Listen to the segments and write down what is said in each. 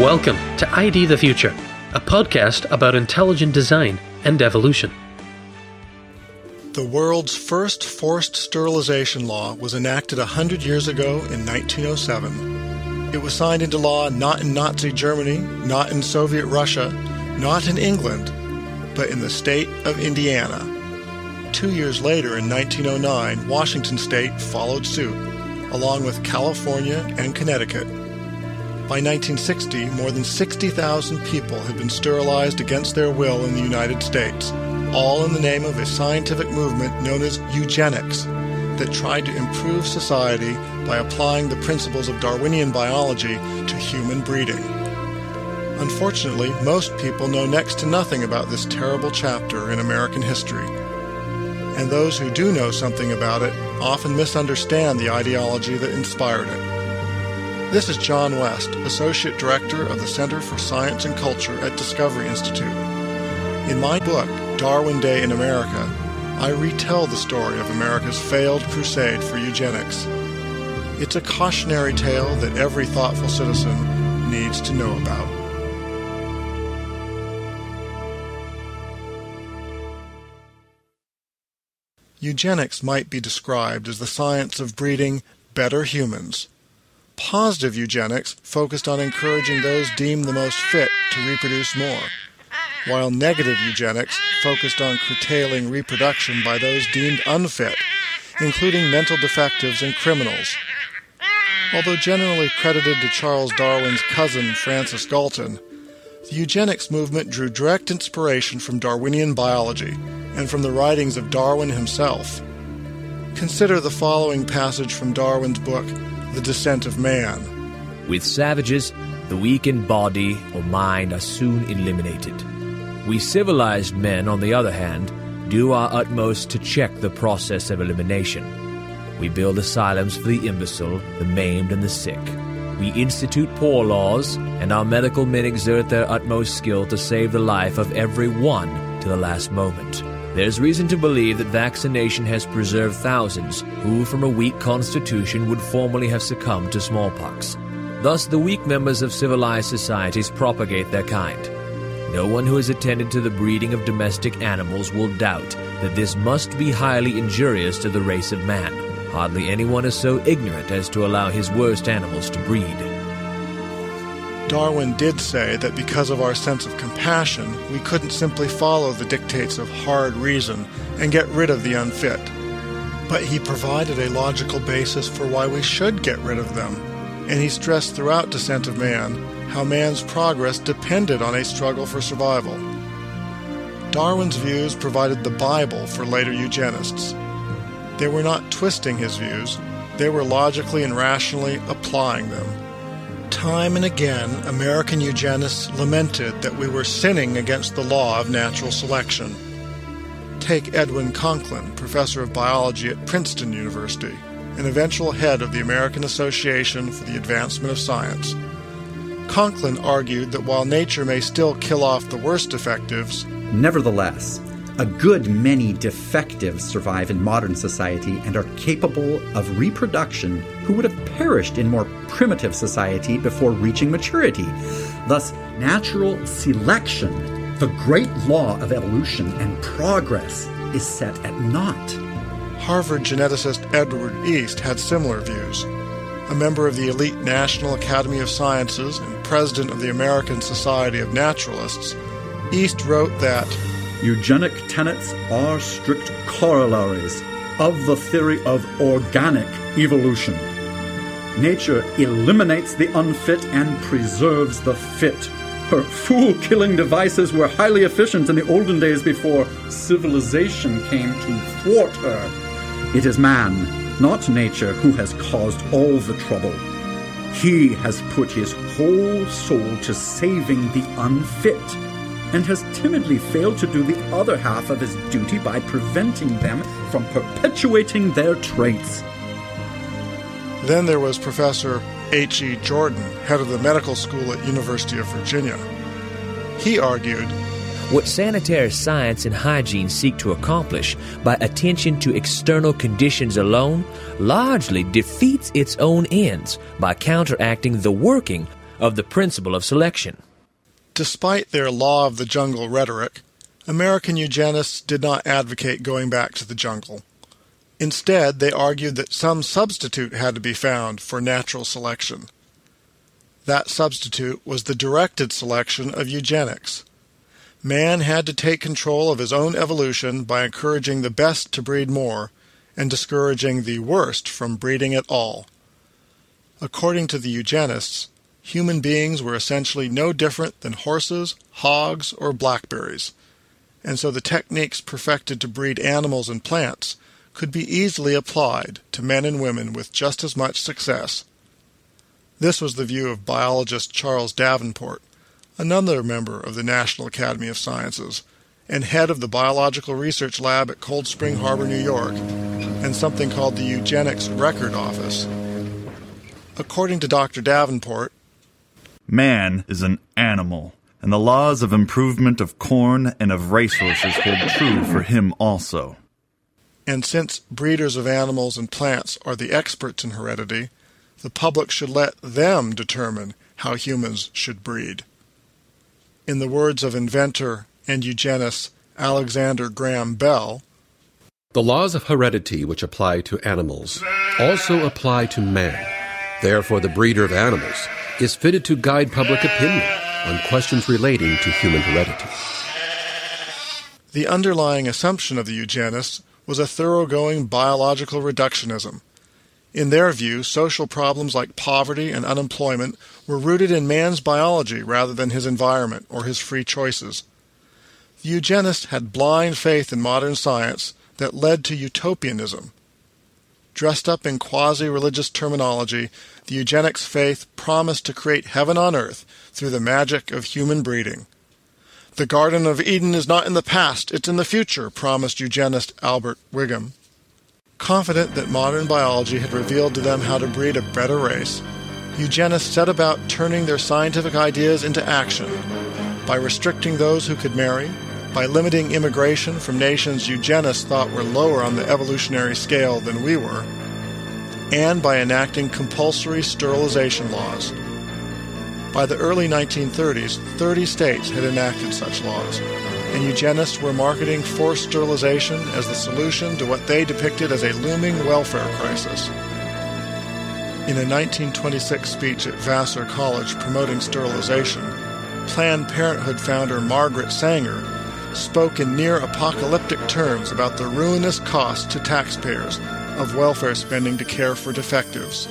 Welcome to ID the Future, a podcast about intelligent design and evolution. The world's first forced sterilization law was enacted 100 years ago in 1907. It was signed into law not in Nazi Germany, not in Soviet Russia, not in England, but in the state of Indiana. Two years later, in 1909, Washington state followed suit, along with California and Connecticut. By 1960, more than 60,000 people had been sterilized against their will in the United States, all in the name of a scientific movement known as eugenics that tried to improve society by applying the principles of Darwinian biology to human breeding. Unfortunately, most people know next to nothing about this terrible chapter in American history. And those who do know something about it often misunderstand the ideology that inspired it. This is John West, Associate Director of the Center for Science and Culture at Discovery Institute. In my book, Darwin Day in America, I retell the story of America's failed crusade for eugenics. It's a cautionary tale that every thoughtful citizen needs to know about. Eugenics might be described as the science of breeding better humans Positive eugenics focused on encouraging those deemed the most fit to reproduce more, while negative eugenics focused on curtailing reproduction by those deemed unfit, including mental defectives and criminals. Although generally credited to Charles Darwin's cousin Francis Galton, the eugenics movement drew direct inspiration from Darwinian biology and from the writings of Darwin himself. Consider the following passage from Darwin's book, the descent of man. With savages, the weak in body or mind are soon eliminated. We civilized men, on the other hand, do our utmost to check the process of elimination. We build asylums for the imbecile, the maimed, and the sick. We institute poor laws, and our medical men exert their utmost skill to save the life of every one to the last moment. There's reason to believe that vaccination has preserved thousands who, from a weak constitution, would formerly have succumbed to smallpox. Thus, the weak members of civilized societies propagate their kind. No one who has attended to the breeding of domestic animals will doubt that this must be highly injurious to the race of man. Hardly anyone is so ignorant as to allow his worst animals to breed. Darwin did say that because of our sense of compassion, we couldn't simply follow the dictates of hard reason and get rid of the unfit. But he provided a logical basis for why we should get rid of them, and he stressed throughout Descent of Man how man's progress depended on a struggle for survival. Darwin's views provided the Bible for later eugenists. They were not twisting his views, they were logically and rationally applying them. Time and again, American eugenists lamented that we were sinning against the law of natural selection. Take Edwin Conklin, professor of biology at Princeton University, and eventual head of the American Association for the Advancement of Science. Conklin argued that while nature may still kill off the worst defectives, nevertheless, a good many defectives survive in modern society and are capable of reproduction who would have perished in more primitive society before reaching maturity. Thus, natural selection, the great law of evolution and progress, is set at naught. Harvard geneticist Edward East had similar views. A member of the elite National Academy of Sciences and president of the American Society of Naturalists, East wrote that Eugenic tenets are strict corollaries of the theory of organic evolution. Nature eliminates the unfit and preserves the fit. Her fool killing devices were highly efficient in the olden days before civilization came to thwart her. It is man, not nature, who has caused all the trouble. He has put his whole soul to saving the unfit and has timidly failed to do the other half of his duty by preventing them from perpetuating their traits. Then there was Professor H.E. Jordan, head of the medical school at University of Virginia. He argued, what sanitary science and hygiene seek to accomplish by attention to external conditions alone largely defeats its own ends by counteracting the working of the principle of selection. Despite their law of the jungle rhetoric, American eugenists did not advocate going back to the jungle. Instead, they argued that some substitute had to be found for natural selection. That substitute was the directed selection of eugenics. Man had to take control of his own evolution by encouraging the best to breed more and discouraging the worst from breeding at all. According to the eugenists, human beings were essentially no different than horses, hogs, or blackberries, and so the techniques perfected to breed animals and plants could be easily applied to men and women with just as much success. This was the view of biologist Charles Davenport, another member of the National Academy of Sciences and head of the Biological Research Lab at Cold Spring Harbor, New York, and something called the Eugenics Record Office. According to Dr. Davenport, Man is an animal, and the laws of improvement of corn and of racehorses hold true for him also. And since breeders of animals and plants are the experts in heredity, the public should let them determine how humans should breed. In the words of inventor and eugenist Alexander Graham Bell, The laws of heredity which apply to animals also apply to man. Therefore, the breeder of animals is fitted to guide public opinion on questions relating to human heredity. The underlying assumption of the eugenists was a thoroughgoing biological reductionism. In their view, social problems like poverty and unemployment were rooted in man's biology rather than his environment or his free choices. The eugenists had blind faith in modern science that led to utopianism. Dressed up in quasi religious terminology, the eugenics faith promised to create heaven on earth through the magic of human breeding. The Garden of Eden is not in the past, it's in the future, promised eugenist Albert Wiggam. Confident that modern biology had revealed to them how to breed a better race, eugenists set about turning their scientific ideas into action by restricting those who could marry, by limiting immigration from nations eugenists thought were lower on the evolutionary scale than we were, and by enacting compulsory sterilization laws. By the early 1930s, 30 states had enacted such laws, and eugenists were marketing forced sterilization as the solution to what they depicted as a looming welfare crisis. In a 1926 speech at Vassar College promoting sterilization, Planned Parenthood founder Margaret Sanger spoke in near apocalyptic terms about the ruinous cost to taxpayers of welfare spending to care for defectives.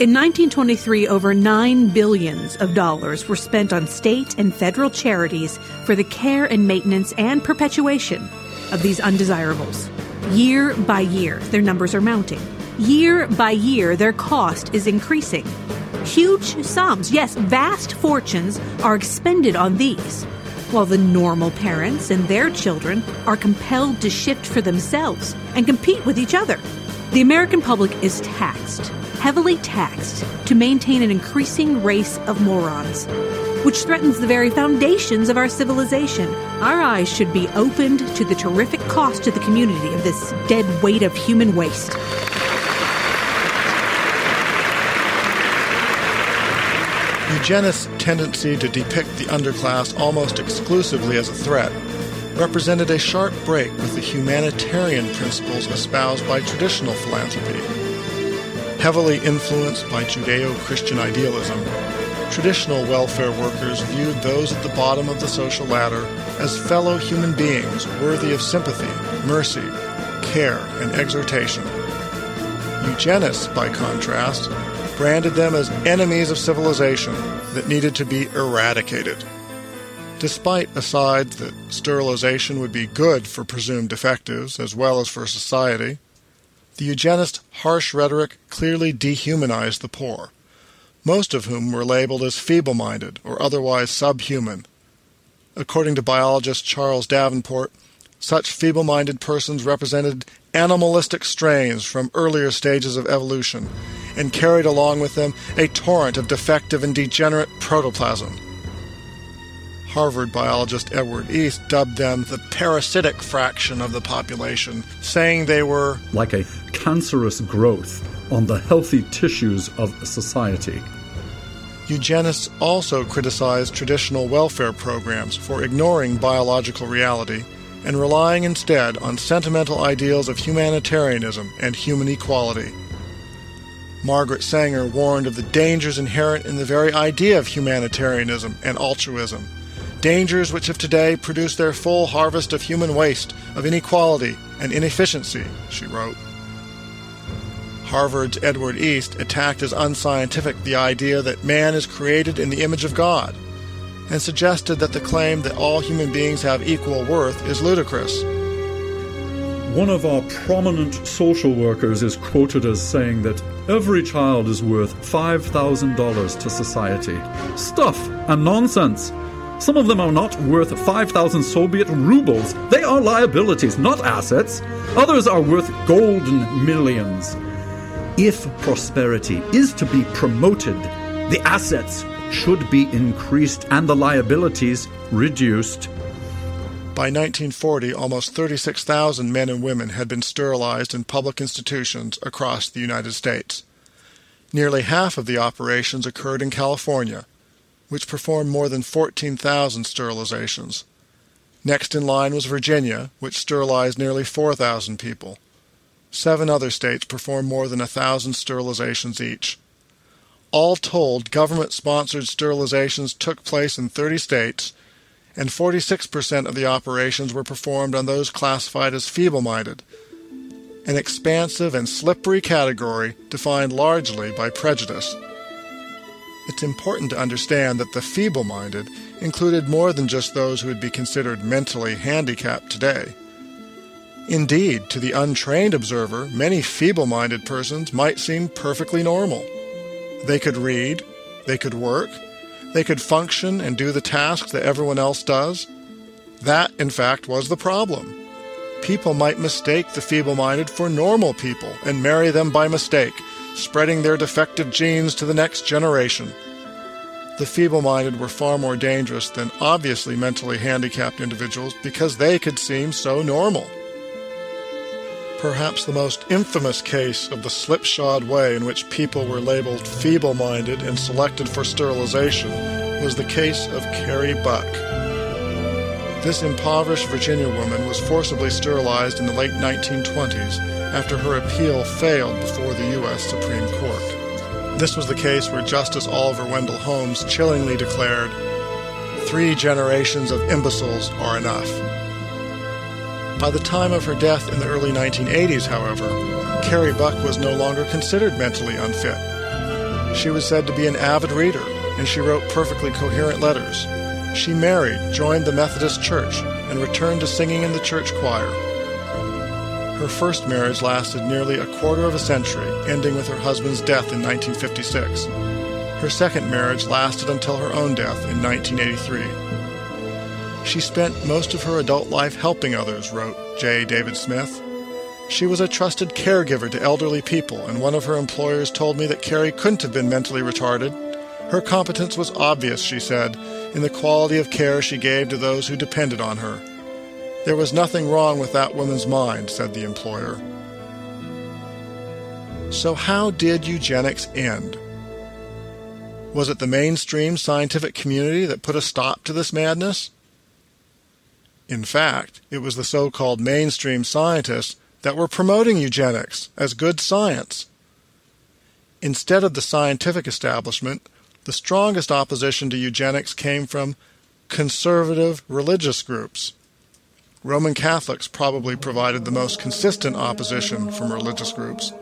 In 1923, over nine billions of dollars were spent on state and federal charities for the care and maintenance and perpetuation of these undesirables. Year by year, their numbers are mounting. Year by year, their cost is increasing. Huge sums, yes, vast fortunes, are expended on these, while the normal parents and their children are compelled to shift for themselves and compete with each other. The American public is taxed, heavily taxed, to maintain an increasing race of morons, which threatens the very foundations of our civilization. Our eyes should be opened to the terrific cost to the community of this dead weight of human waste. Eugenists' tendency to depict the underclass almost exclusively as a threat represented a sharp break with the humanitarian principles espoused by traditional philanthropy. Heavily influenced by Judeo Christian idealism, traditional welfare workers viewed those at the bottom of the social ladder as fellow human beings worthy of sympathy, mercy, care, and exhortation. Eugenists, by contrast, branded them as enemies of civilization that needed to be eradicated. Despite asides that sterilization would be good for presumed defectives as well as for society, the eugenist harsh rhetoric clearly dehumanized the poor, most of whom were labeled as feeble minded or otherwise subhuman. According to biologist Charles Davenport, such feeble minded persons represented animalistic strains from earlier stages of evolution and carried along with them a torrent of defective and degenerate protoplasm. Harvard biologist Edward East dubbed them the parasitic fraction of the population, saying they were like a cancerous growth on the healthy tissues of society. Eugenists also criticized traditional welfare programs for ignoring biological reality and relying instead on sentimental ideals of humanitarianism and human equality. Margaret Sanger warned of the dangers inherent in the very idea of humanitarianism and altruism, dangers which have today produced their full harvest of human waste, of inequality, and inefficiency, she wrote. Harvard's Edward East attacked as unscientific the idea that man is created in the image of God and suggested that the claim that all human beings have equal worth is ludicrous. One of our prominent social workers is quoted as saying that every child is worth $5,000 to society. Stuff and nonsense. Some of them are not worth 5,000 Soviet rubles. They are liabilities, not assets. Others are worth golden millions. If prosperity is to be promoted, the assets should be increased and the liabilities reduced. By 1940, almost 36,000 men and women had been sterilized in public institutions across the United States. Nearly half of the operations occurred in California, which performed more than 14,000 sterilizations. Next in line was Virginia, which sterilized nearly 4,000 people. Seven other states performed more than a thousand sterilizations each. All told, government sponsored sterilizations took place in 30 states, and 46% of the operations were performed on those classified as feeble minded, an expansive and slippery category defined largely by prejudice. It's important to understand that the feeble minded included more than just those who would be considered mentally handicapped today. Indeed, to the untrained observer, many feeble minded persons might seem perfectly normal. They could read, they could work, they could function and do the tasks that everyone else does. That, in fact, was the problem. People might mistake the feeble minded for normal people and marry them by mistake, spreading their defective genes to the next generation. The feeble minded were far more dangerous than obviously mentally handicapped individuals because they could seem so normal. Perhaps the most infamous case of the slipshod way in which people were labeled feeble minded and selected for sterilization was the case of Carrie Buck. This impoverished Virginia woman was forcibly sterilized in the late 1920s after her appeal failed before the U.S. Supreme Court. This was the case where Justice Oliver Wendell Holmes chillingly declared, Three generations of imbeciles are enough. By the time of her death in the early 1980s, however, Carrie Buck was no longer considered mentally unfit. She was said to be an avid reader, and she wrote perfectly coherent letters. She married, joined the Methodist Church, and returned to singing in the church choir. Her first marriage lasted nearly a quarter of a century, ending with her husband's death in 1956. Her second marriage lasted until her own death in 1983. She spent most of her adult life helping others, wrote J. David Smith. She was a trusted caregiver to elderly people, and one of her employers told me that Carrie couldn't have been mentally retarded. Her competence was obvious, she said, in the quality of care she gave to those who depended on her. There was nothing wrong with that woman's mind, said the employer. So, how did eugenics end? Was it the mainstream scientific community that put a stop to this madness? In fact, it was the so called mainstream scientists that were promoting eugenics as good science. Instead of the scientific establishment, the strongest opposition to eugenics came from conservative religious groups. Roman Catholics probably provided the most consistent opposition from religious groups.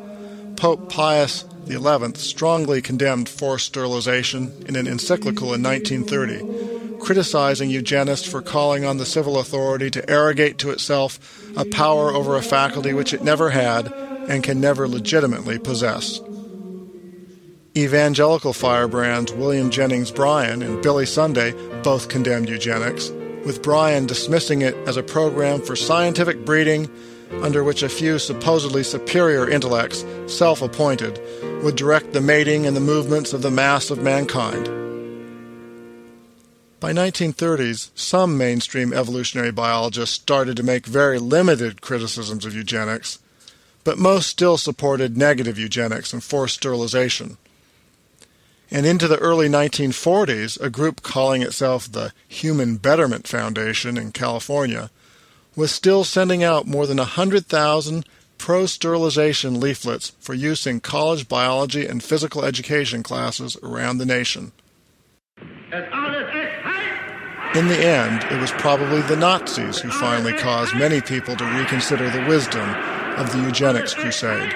Pope Pius XI strongly condemned forced sterilization in an encyclical in 1930, criticizing eugenists for calling on the civil authority to arrogate to itself a power over a faculty which it never had and can never legitimately possess. Evangelical firebrands William Jennings Bryan and Billy Sunday both condemned eugenics, with Bryan dismissing it as a program for scientific breeding under which a few supposedly superior intellects, self appointed, would direct the mating and the movements of the mass of mankind. By 1930s, some mainstream evolutionary biologists started to make very limited criticisms of eugenics, but most still supported negative eugenics and forced sterilization. And into the early 1940s, a group calling itself the Human Betterment Foundation in California was still sending out more than 100,000 pro sterilization leaflets for use in college biology and physical education classes around the nation. In the end, it was probably the Nazis who finally caused many people to reconsider the wisdom of the eugenics crusade.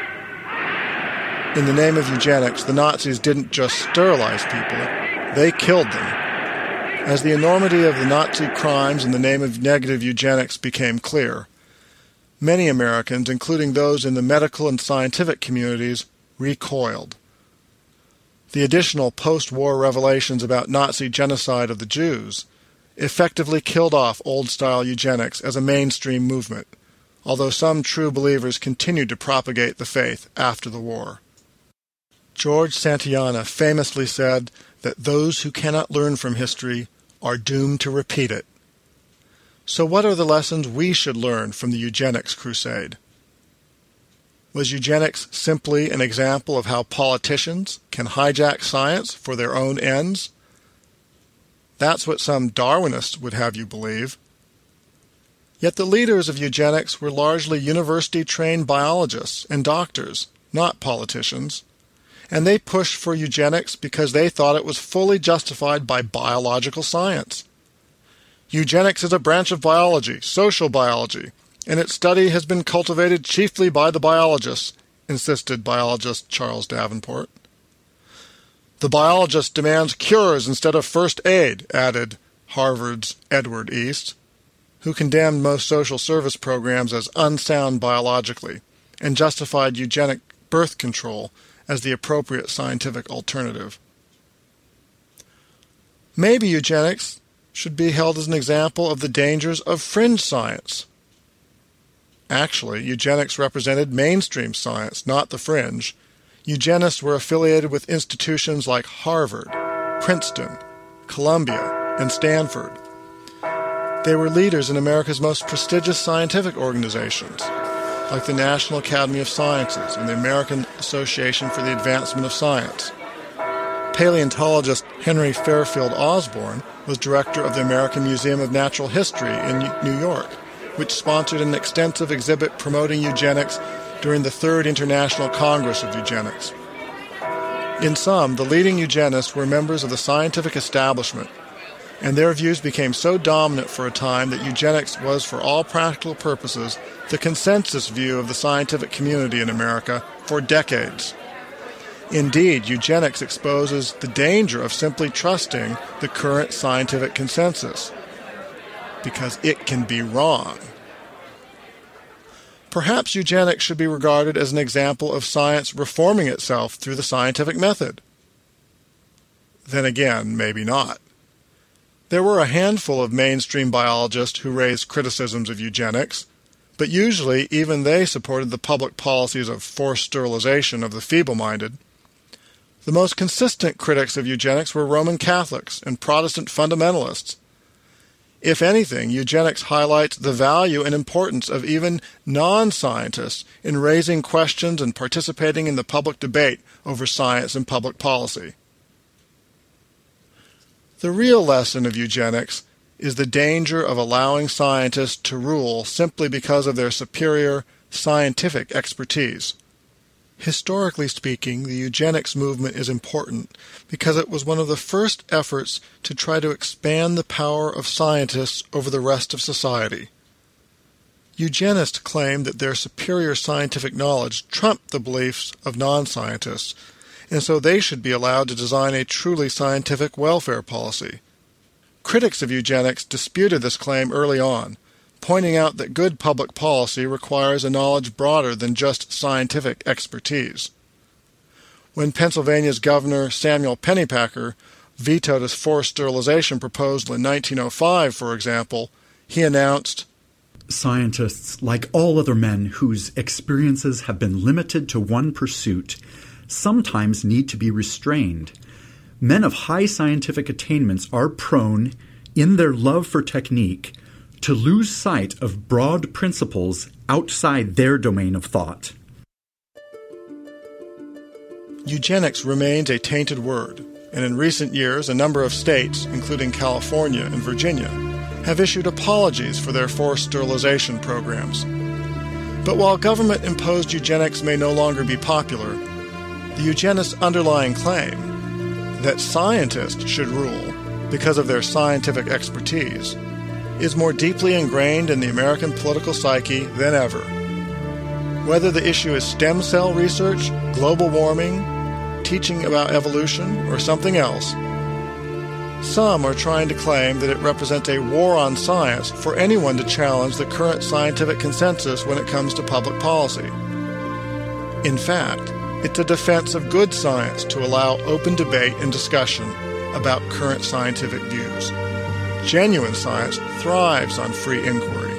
In the name of eugenics, the Nazis didn't just sterilize people, they killed them. As the enormity of the Nazi crimes in the name of negative eugenics became clear, many Americans, including those in the medical and scientific communities, recoiled. The additional post war revelations about Nazi genocide of the Jews effectively killed off old style eugenics as a mainstream movement, although some true believers continued to propagate the faith after the war. George Santayana famously said that those who cannot learn from history are doomed to repeat it. So, what are the lessons we should learn from the eugenics crusade? Was eugenics simply an example of how politicians can hijack science for their own ends? That's what some Darwinists would have you believe. Yet the leaders of eugenics were largely university trained biologists and doctors, not politicians. And they pushed for eugenics because they thought it was fully justified by biological science. Eugenics is a branch of biology, social biology, and its study has been cultivated chiefly by the biologists, insisted biologist Charles Davenport. The biologist demands cures instead of first aid, added Harvard's Edward East, who condemned most social service programs as unsound biologically and justified eugenic birth control as the appropriate scientific alternative. Maybe eugenics should be held as an example of the dangers of fringe science. Actually, eugenics represented mainstream science, not the fringe, Eugenists were affiliated with institutions like Harvard, Princeton, Columbia, and Stanford. They were leaders in America's most prestigious scientific organizations, like the National Academy of Sciences and the American Association for the Advancement of Science. Paleontologist Henry Fairfield Osborn was director of the American Museum of Natural History in New York, which sponsored an extensive exhibit promoting eugenics during the Third International Congress of Eugenics. In sum, the leading eugenists were members of the scientific establishment, and their views became so dominant for a time that eugenics was, for all practical purposes, the consensus view of the scientific community in America for decades. Indeed, eugenics exposes the danger of simply trusting the current scientific consensus, because it can be wrong. Perhaps eugenics should be regarded as an example of science reforming itself through the scientific method. Then again, maybe not. There were a handful of mainstream biologists who raised criticisms of eugenics, but usually even they supported the public policies of forced sterilization of the feeble minded. The most consistent critics of eugenics were Roman Catholics and Protestant fundamentalists, if anything, eugenics highlights the value and importance of even non scientists in raising questions and participating in the public debate over science and public policy. The real lesson of eugenics is the danger of allowing scientists to rule simply because of their superior scientific expertise. Historically speaking, the eugenics movement is important because it was one of the first efforts to try to expand the power of scientists over the rest of society. Eugenists claimed that their superior scientific knowledge trumped the beliefs of non scientists, and so they should be allowed to design a truly scientific welfare policy. Critics of eugenics disputed this claim early on, pointing out that good public policy requires a knowledge broader than just scientific expertise. When Pennsylvania's Governor Samuel Pennypacker vetoed a forced sterilization proposal in 1905, for example, he announced Scientists, like all other men whose experiences have been limited to one pursuit, sometimes need to be restrained. Men of high scientific attainments are prone, in their love for technique, to lose sight of broad principles outside their domain of thought. Eugenics remains a tainted word, and in recent years, a number of states, including California and Virginia, have issued apologies for their forced sterilization programs. But while government imposed eugenics may no longer be popular, the eugenist's underlying claim that scientists should rule because of their scientific expertise is more deeply ingrained in the American political psyche than ever. Whether the issue is stem cell research, global warming, teaching about evolution, or something else, some are trying to claim that it represents a war on science for anyone to challenge the current scientific consensus when it comes to public policy. In fact, it's a defense of good science to allow open debate and discussion about current scientific views. Genuine science thrives on free inquiry.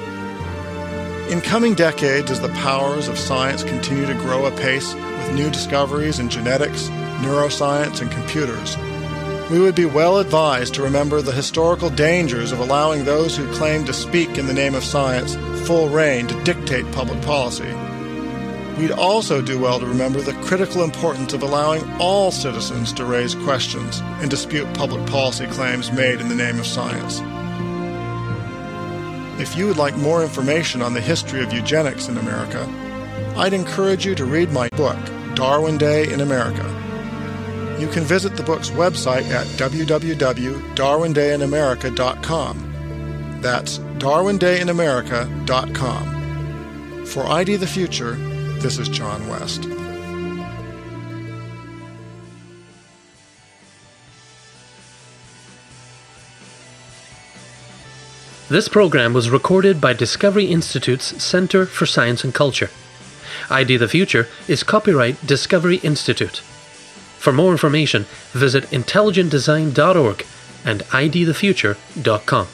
In coming decades, as the powers of science continue to grow apace with new discoveries in genetics, neuroscience, and computers, we would be well advised to remember the historical dangers of allowing those who claim to speak in the name of science full reign to dictate public policy. We'd also do well to remember the critical importance of allowing all citizens to raise questions and dispute public policy claims made in the name of science. If you would like more information on the history of eugenics in America, I'd encourage you to read my book, Darwin Day in America you can visit the book's website at www.darwindayinamerica.com. That's darwindayinamerica.com. For ID the Future, this is John West. This program was recorded by Discovery Institute's Center for Science and Culture. ID the Future is copyright Discovery Institute. For more information, visit intelligentdesign.org and idthefuture.com.